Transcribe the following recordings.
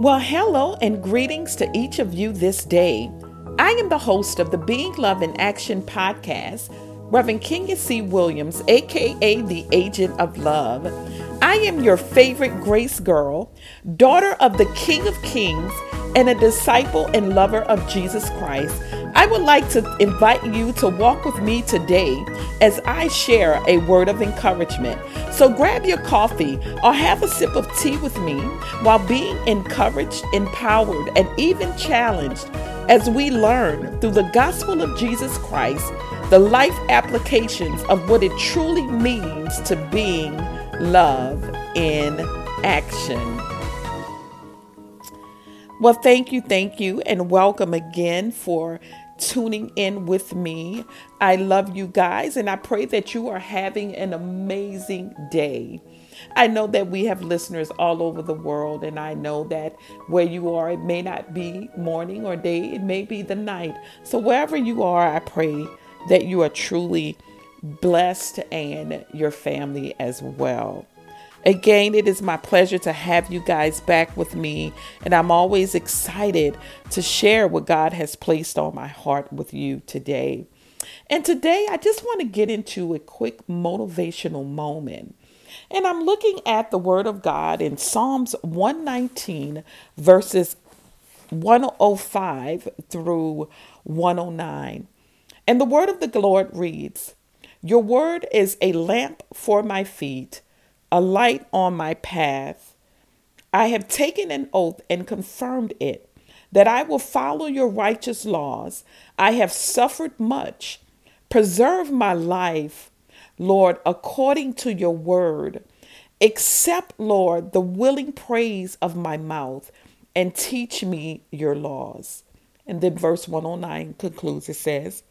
Well, hello and greetings to each of you this day. I am the host of the Being Love in Action podcast, Reverend Kenya C. Williams, aka the Agent of Love. I am your favorite grace girl, daughter of the King of Kings, and a disciple and lover of Jesus Christ. I would like to invite you to walk with me today as I share a word of encouragement. So grab your coffee or have a sip of tea with me while being encouraged, empowered, and even challenged as we learn through the gospel of Jesus Christ the life applications of what it truly means to being love in action. Well, thank you, thank you, and welcome again for tuning in with me. I love you guys, and I pray that you are having an amazing day. I know that we have listeners all over the world, and I know that where you are, it may not be morning or day, it may be the night. So, wherever you are, I pray that you are truly blessed and your family as well. Again, it is my pleasure to have you guys back with me, and I'm always excited to share what God has placed on my heart with you today. And today, I just want to get into a quick motivational moment. And I'm looking at the Word of God in Psalms 119, verses 105 through 109. And the Word of the Lord reads Your Word is a lamp for my feet a light on my path. I have taken an oath and confirmed it that I will follow your righteous laws. I have suffered much. Preserve my life, Lord, according to your word. Accept, Lord, the willing praise of my mouth and teach me your laws. And then verse 109 concludes it says,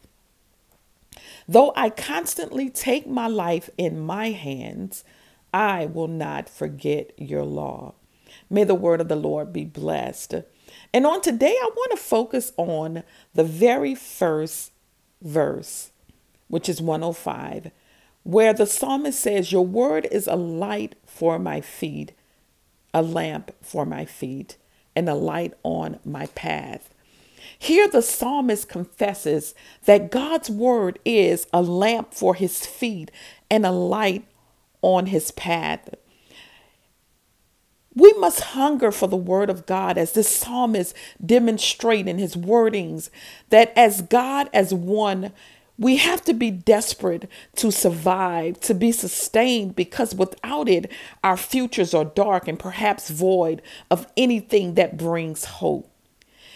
Though I constantly take my life in my hands, I will not forget your law. May the word of the Lord be blessed. And on today, I want to focus on the very first verse, which is 105, where the psalmist says, Your word is a light for my feet, a lamp for my feet, and a light on my path. Here, the psalmist confesses that God's word is a lamp for his feet and a light on his path. We must hunger for the word of God as this psalmist demonstrate in his wordings that as God as one, we have to be desperate to survive, to be sustained, because without it, our futures are dark and perhaps void of anything that brings hope.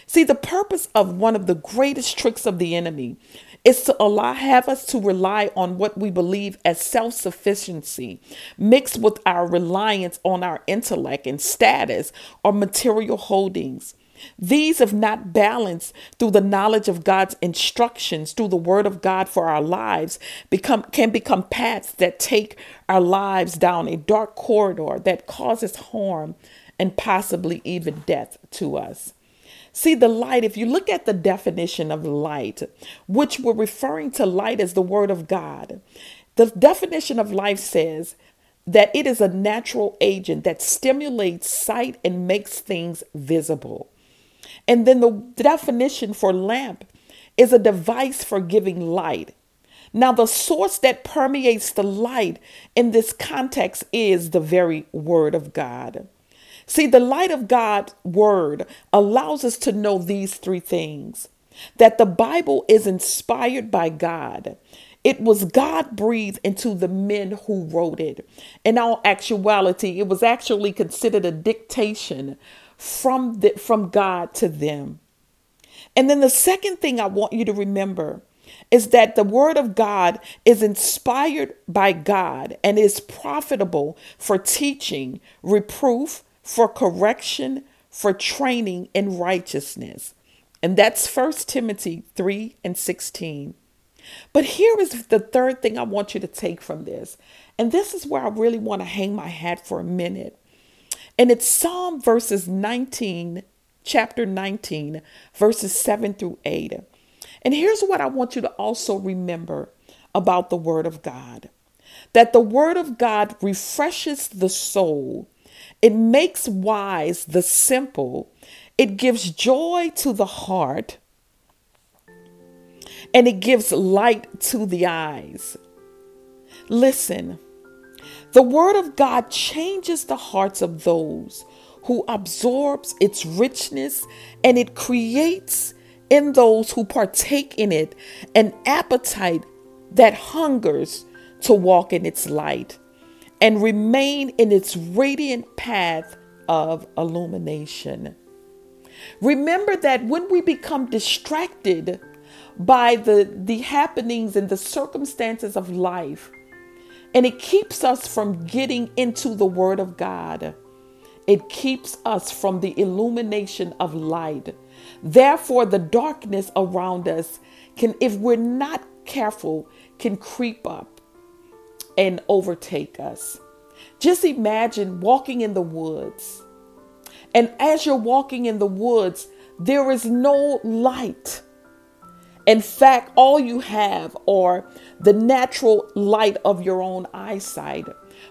See, the purpose of one of the greatest tricks of the enemy is to allow have us to rely on what we believe as self-sufficiency mixed with our reliance on our intellect and status or material holdings. These, if not balanced through the knowledge of God's instructions, through the word of God for our lives, become can become paths that take our lives down a dark corridor that causes harm and possibly even death to us. See, the light, if you look at the definition of light, which we're referring to light as the word of God, the definition of life says that it is a natural agent that stimulates sight and makes things visible. And then the definition for lamp is a device for giving light. Now, the source that permeates the light in this context is the very Word of God. See, the light of God's word allows us to know these three things that the Bible is inspired by God. It was God breathed into the men who wrote it. In all actuality, it was actually considered a dictation from, the, from God to them. And then the second thing I want you to remember is that the word of God is inspired by God and is profitable for teaching, reproof, for correction, for training in righteousness. And that's First Timothy 3 and 16. But here is the third thing I want you to take from this. And this is where I really want to hang my hat for a minute. And it's Psalm verses 19, chapter 19, verses 7 through 8. And here's what I want you to also remember about the Word of God that the Word of God refreshes the soul It makes wise the simple. It gives joy to the heart. And it gives light to the eyes. Listen, the Word of God changes the hearts of those who absorbs its richness and it creates in those who partake in it an appetite that hungers to walk in its light and remain in its radiant path of illumination. Remember that when we become distracted by the, the happenings and the circumstances of life, and it keeps us from getting into the Word of God, it keeps us from the illumination of light. Therefore, the darkness around us can, if we're not careful, can creep up and overtake us. Just imagine walking in the woods. And as you're walking in the woods, there is no light. In fact, all you have are the natural light of your own eyesight.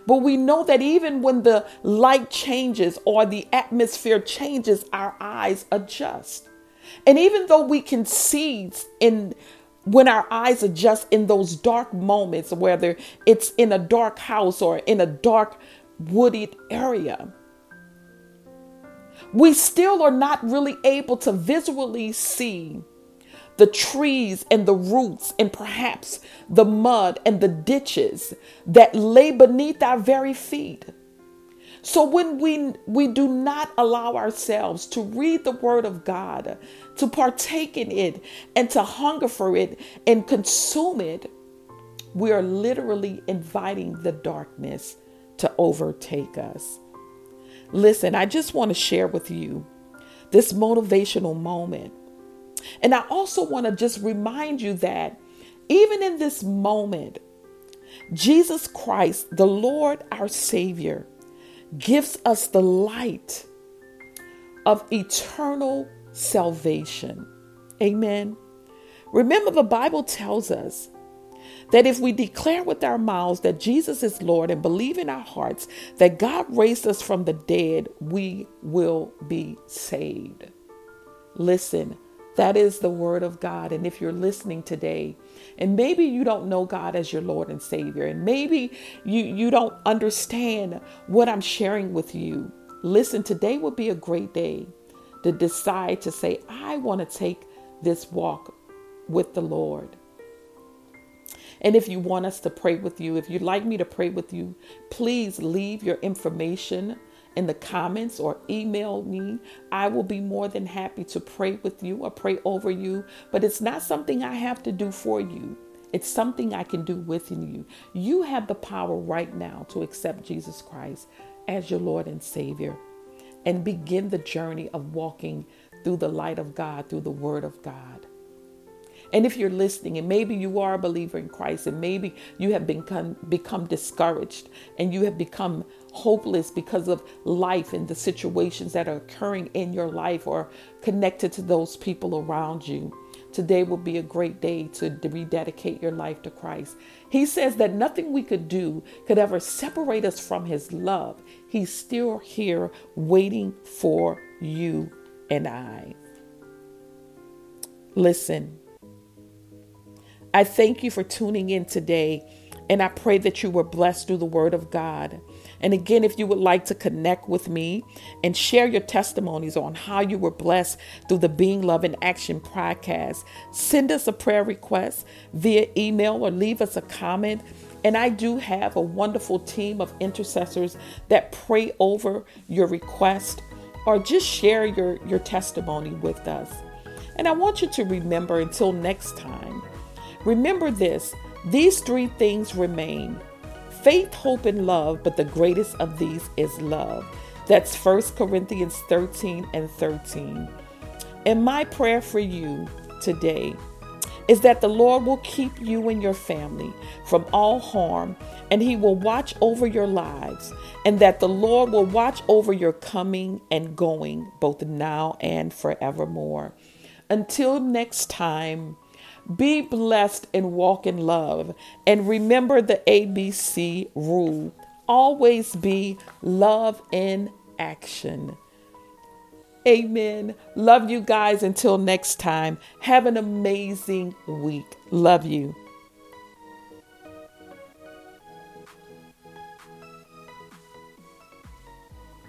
But we know that even when the light changes or the atmosphere changes, our eyes adjust. And even though we can see in when our eyes adjust in those dark moments, whether it's in a dark house or in a dark wooded area, we still are not really able to visually see the trees and the roots and perhaps the mud and the ditches that lay beneath our very feet. So when we we do not allow ourselves to read the word of God, to partake in it and to hunger for it and consume it, we are literally inviting the darkness to overtake us. Listen, I just want to share with you this motivational moment. And I also want to just remind you that even in this moment, Jesus Christ, the Lord our Savior, gives us the light of eternal salvation. Amen. Remember, the Bible tells us that if we declare with our mouths that Jesus is Lord and believe in our hearts that God raised us from the dead, we will be saved. Listen, that is the word of God. And if you're listening today, and maybe you don't know God as your Lord and Savior, and maybe you, you don't understand what I'm sharing with you, listen, today would be a great day to decide to say, I want to take this walk with the Lord. And if you want us to pray with you, if you'd like me to pray with you, please leave your information in the comments or email me. I will be more than happy to pray with you or pray over you. But it's not something I have to do for you, it's something I can do within you. You have the power right now to accept Jesus Christ as your Lord and Savior and begin the journey of walking through the light of God, through the Word of God. And if you're listening, and maybe you are a believer in Christ, and maybe you have become, become discouraged and you have become hopeless because of life and the situations that are occurring in your life or connected to those people around you, today will be a great day to rededicate your life to Christ. He says that nothing we could do could ever separate us from His love. He's still here waiting for you and I. Listen. I thank you for tuning in today, and I pray that you were blessed through the Word of God. And again, if you would like to connect with me and share your testimonies on how you were blessed through the Being Love in Action podcast, send us a prayer request via email or leave us a comment. And I do have a wonderful team of intercessors that pray over your request or just share your, your testimony with us. And I want you to remember until next time Remember this these three things remain faith, hope, and love, but the greatest of these is love. That's 1 Corinthians 13 and 13. And my prayer for you today is that the Lord will keep you and your family from all harm, and He will watch over your lives, and that the Lord will watch over your coming and going, both now and forevermore. Until next time, be blessed and walk in love. And remember the ABC rule always be love in action. Amen. Love you guys until next time. Have an amazing week. Love you.